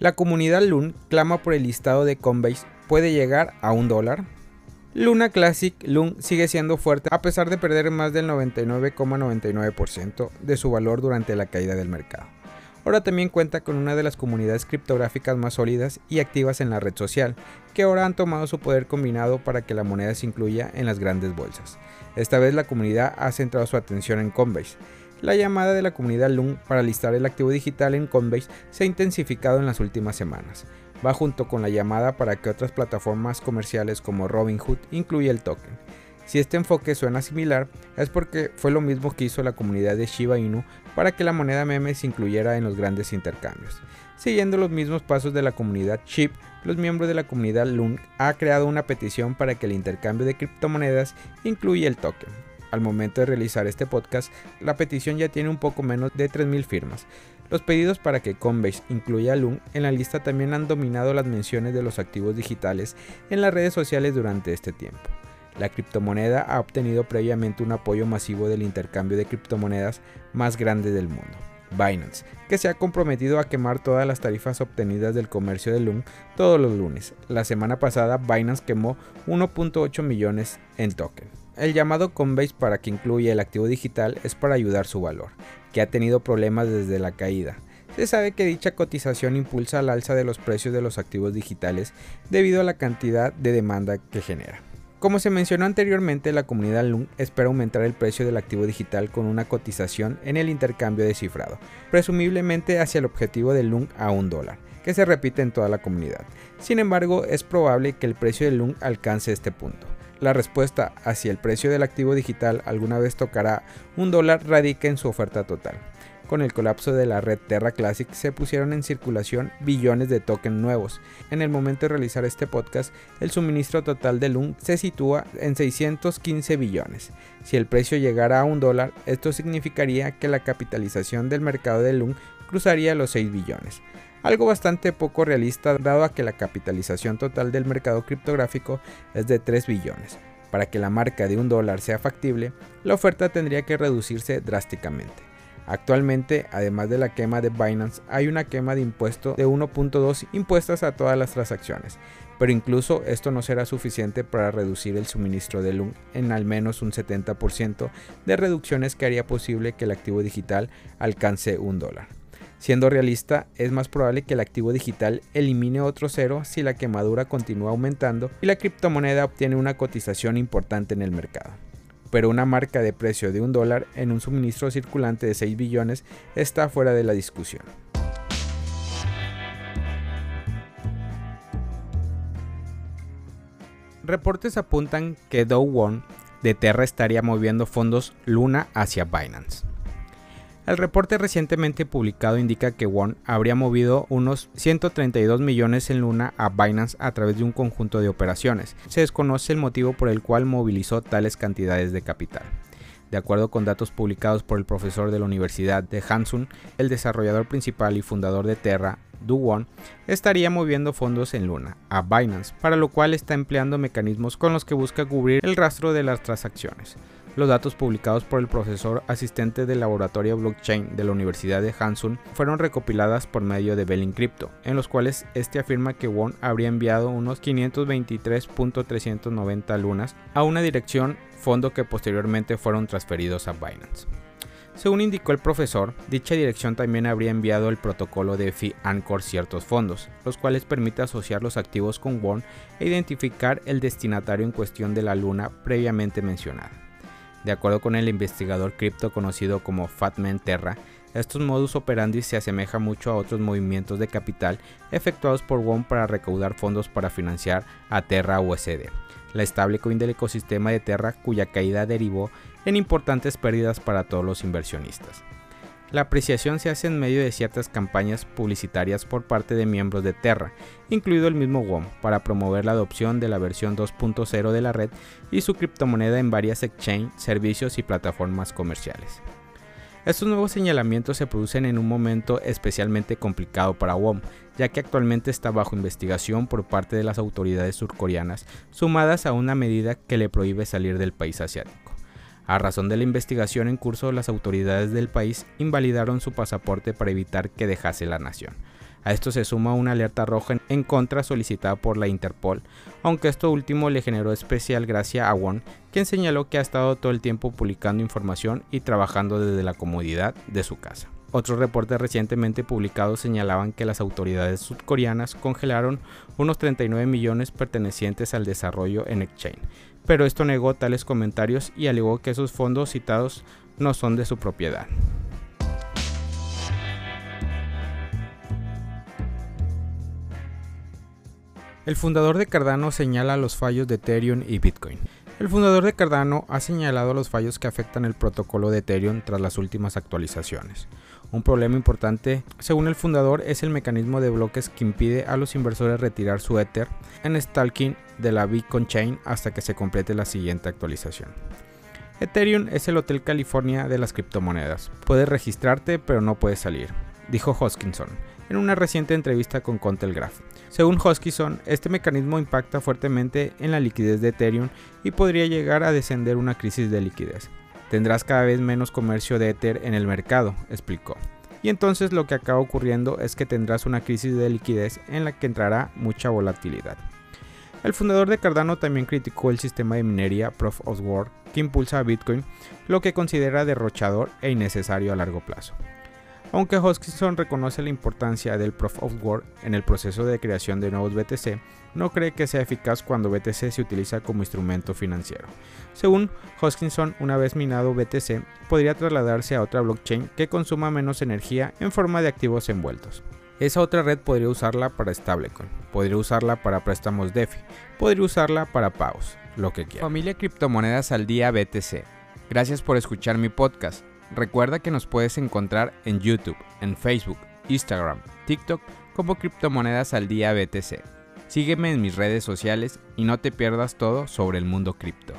La comunidad LUN clama por el listado de Coinbase puede llegar a un dólar. Luna Classic LUN sigue siendo fuerte a pesar de perder más del 99,99% de su valor durante la caída del mercado. Ahora también cuenta con una de las comunidades criptográficas más sólidas y activas en la red social, que ahora han tomado su poder combinado para que la moneda se incluya en las grandes bolsas. Esta vez la comunidad ha centrado su atención en Coinbase. La llamada de la comunidad LUN para listar el activo digital en Coinbase se ha intensificado en las últimas semanas. Va junto con la llamada para que otras plataformas comerciales como Robinhood incluya el token. Si este enfoque suena similar, es porque fue lo mismo que hizo la comunidad de Shiba Inu para que la moneda meme se incluyera en los grandes intercambios. Siguiendo los mismos pasos de la comunidad Chip, los miembros de la comunidad LUN ha creado una petición para que el intercambio de criptomonedas incluya el token. Al momento de realizar este podcast, la petición ya tiene un poco menos de 3.000 firmas. Los pedidos para que Coinbase incluya a LUN en la lista también han dominado las menciones de los activos digitales en las redes sociales durante este tiempo. La criptomoneda ha obtenido previamente un apoyo masivo del intercambio de criptomonedas más grande del mundo, Binance, que se ha comprometido a quemar todas las tarifas obtenidas del comercio de LUN todos los lunes. La semana pasada Binance quemó 1.8 millones en token. El llamado Coinbase para que incluya el activo digital es para ayudar su valor, que ha tenido problemas desde la caída. Se sabe que dicha cotización impulsa al alza de los precios de los activos digitales debido a la cantidad de demanda que genera. Como se mencionó anteriormente, la comunidad LUN espera aumentar el precio del activo digital con una cotización en el intercambio de cifrado, presumiblemente hacia el objetivo de LUN a un dólar, que se repite en toda la comunidad. Sin embargo, es probable que el precio de LUN alcance este punto. La respuesta hacia el precio del activo digital alguna vez tocará un dólar radica en su oferta total con el colapso de la red Terra Classic se pusieron en circulación billones de tokens nuevos. En el momento de realizar este podcast, el suministro total de LUN se sitúa en 615 billones. Si el precio llegara a un dólar, esto significaría que la capitalización del mercado de LUN cruzaría los 6 billones. Algo bastante poco realista dado a que la capitalización total del mercado criptográfico es de 3 billones. Para que la marca de un dólar sea factible, la oferta tendría que reducirse drásticamente. Actualmente, además de la quema de Binance, hay una quema de impuesto de 1.2 impuestas a todas las transacciones, pero incluso esto no será suficiente para reducir el suministro de LUN en al menos un 70% de reducciones que haría posible que el activo digital alcance un dólar. Siendo realista, es más probable que el activo digital elimine otro cero si la quemadura continúa aumentando y la criptomoneda obtiene una cotización importante en el mercado pero una marca de precio de un dólar en un suministro circulante de 6 billones está fuera de la discusión. Reportes apuntan que Dow One de Terra estaría moviendo fondos Luna hacia Binance. El reporte recientemente publicado indica que Won habría movido unos 132 millones en Luna a Binance a través de un conjunto de operaciones. Se desconoce el motivo por el cual movilizó tales cantidades de capital. De acuerdo con datos publicados por el profesor de la Universidad de Hansun, el desarrollador principal y fundador de Terra, Do Won, estaría moviendo fondos en Luna a Binance, para lo cual está empleando mecanismos con los que busca cubrir el rastro de las transacciones. Los datos publicados por el profesor asistente del laboratorio blockchain de la Universidad de Hansun fueron recopiladas por medio de Belling Crypto, en los cuales este afirma que Won habría enviado unos 523.390 lunas a una dirección fondo que posteriormente fueron transferidos a Binance. Según indicó el profesor, dicha dirección también habría enviado el protocolo de FI Anchor ciertos fondos, los cuales permite asociar los activos con Won e identificar el destinatario en cuestión de la luna previamente mencionada. De acuerdo con el investigador cripto conocido como Fatman Terra, estos modus operandi se asemejan mucho a otros movimientos de capital efectuados por WOM para recaudar fondos para financiar a Terra USD, la estable coin del ecosistema de Terra cuya caída derivó en importantes pérdidas para todos los inversionistas. La apreciación se hace en medio de ciertas campañas publicitarias por parte de miembros de Terra, incluido el mismo WOM, para promover la adopción de la versión 2.0 de la red y su criptomoneda en varias exchange, servicios y plataformas comerciales. Estos nuevos señalamientos se producen en un momento especialmente complicado para WOM, ya que actualmente está bajo investigación por parte de las autoridades surcoreanas, sumadas a una medida que le prohíbe salir del país asiático. A razón de la investigación en curso, las autoridades del país invalidaron su pasaporte para evitar que dejase la nación. A esto se suma una alerta roja en contra solicitada por la Interpol, aunque esto último le generó especial gracia a Won, quien señaló que ha estado todo el tiempo publicando información y trabajando desde la comodidad de su casa. Otros reportes recientemente publicados señalaban que las autoridades sudcoreanas congelaron unos 39 millones pertenecientes al desarrollo en Exchange, pero esto negó tales comentarios y alegó que esos fondos citados no son de su propiedad. El fundador de Cardano señala los fallos de Ethereum y Bitcoin. El fundador de Cardano ha señalado los fallos que afectan el protocolo de Ethereum tras las últimas actualizaciones. Un problema importante, según el fundador, es el mecanismo de bloques que impide a los inversores retirar su Ether en stalking de la Bitcoin Chain hasta que se complete la siguiente actualización. Ethereum es el Hotel California de las criptomonedas. Puedes registrarte pero no puedes salir, dijo Hoskinson en una reciente entrevista con Contelgraph. Según Hoskinson, este mecanismo impacta fuertemente en la liquidez de Ethereum y podría llegar a descender una crisis de liquidez. Tendrás cada vez menos comercio de Ether en el mercado, explicó. Y entonces lo que acaba ocurriendo es que tendrás una crisis de liquidez en la que entrará mucha volatilidad. El fundador de Cardano también criticó el sistema de minería Proof of Work que impulsa a Bitcoin, lo que considera derrochador e innecesario a largo plazo. Aunque Hoskinson reconoce la importancia del Proof of Work en el proceso de creación de nuevos BTC, no cree que sea eficaz cuando BTC se utiliza como instrumento financiero. Según Hoskinson, una vez minado BTC, podría trasladarse a otra blockchain que consuma menos energía en forma de activos envueltos. Esa otra red podría usarla para stablecoin, podría usarla para préstamos DeFi, podría usarla para pagos, lo que quiera. Familia Criptomonedas al Día BTC. Gracias por escuchar mi podcast. Recuerda que nos puedes encontrar en YouTube, en Facebook, Instagram, TikTok como Criptomonedas al Día BTC. Sígueme en mis redes sociales y no te pierdas todo sobre el mundo cripto.